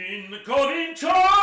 Incominciamo!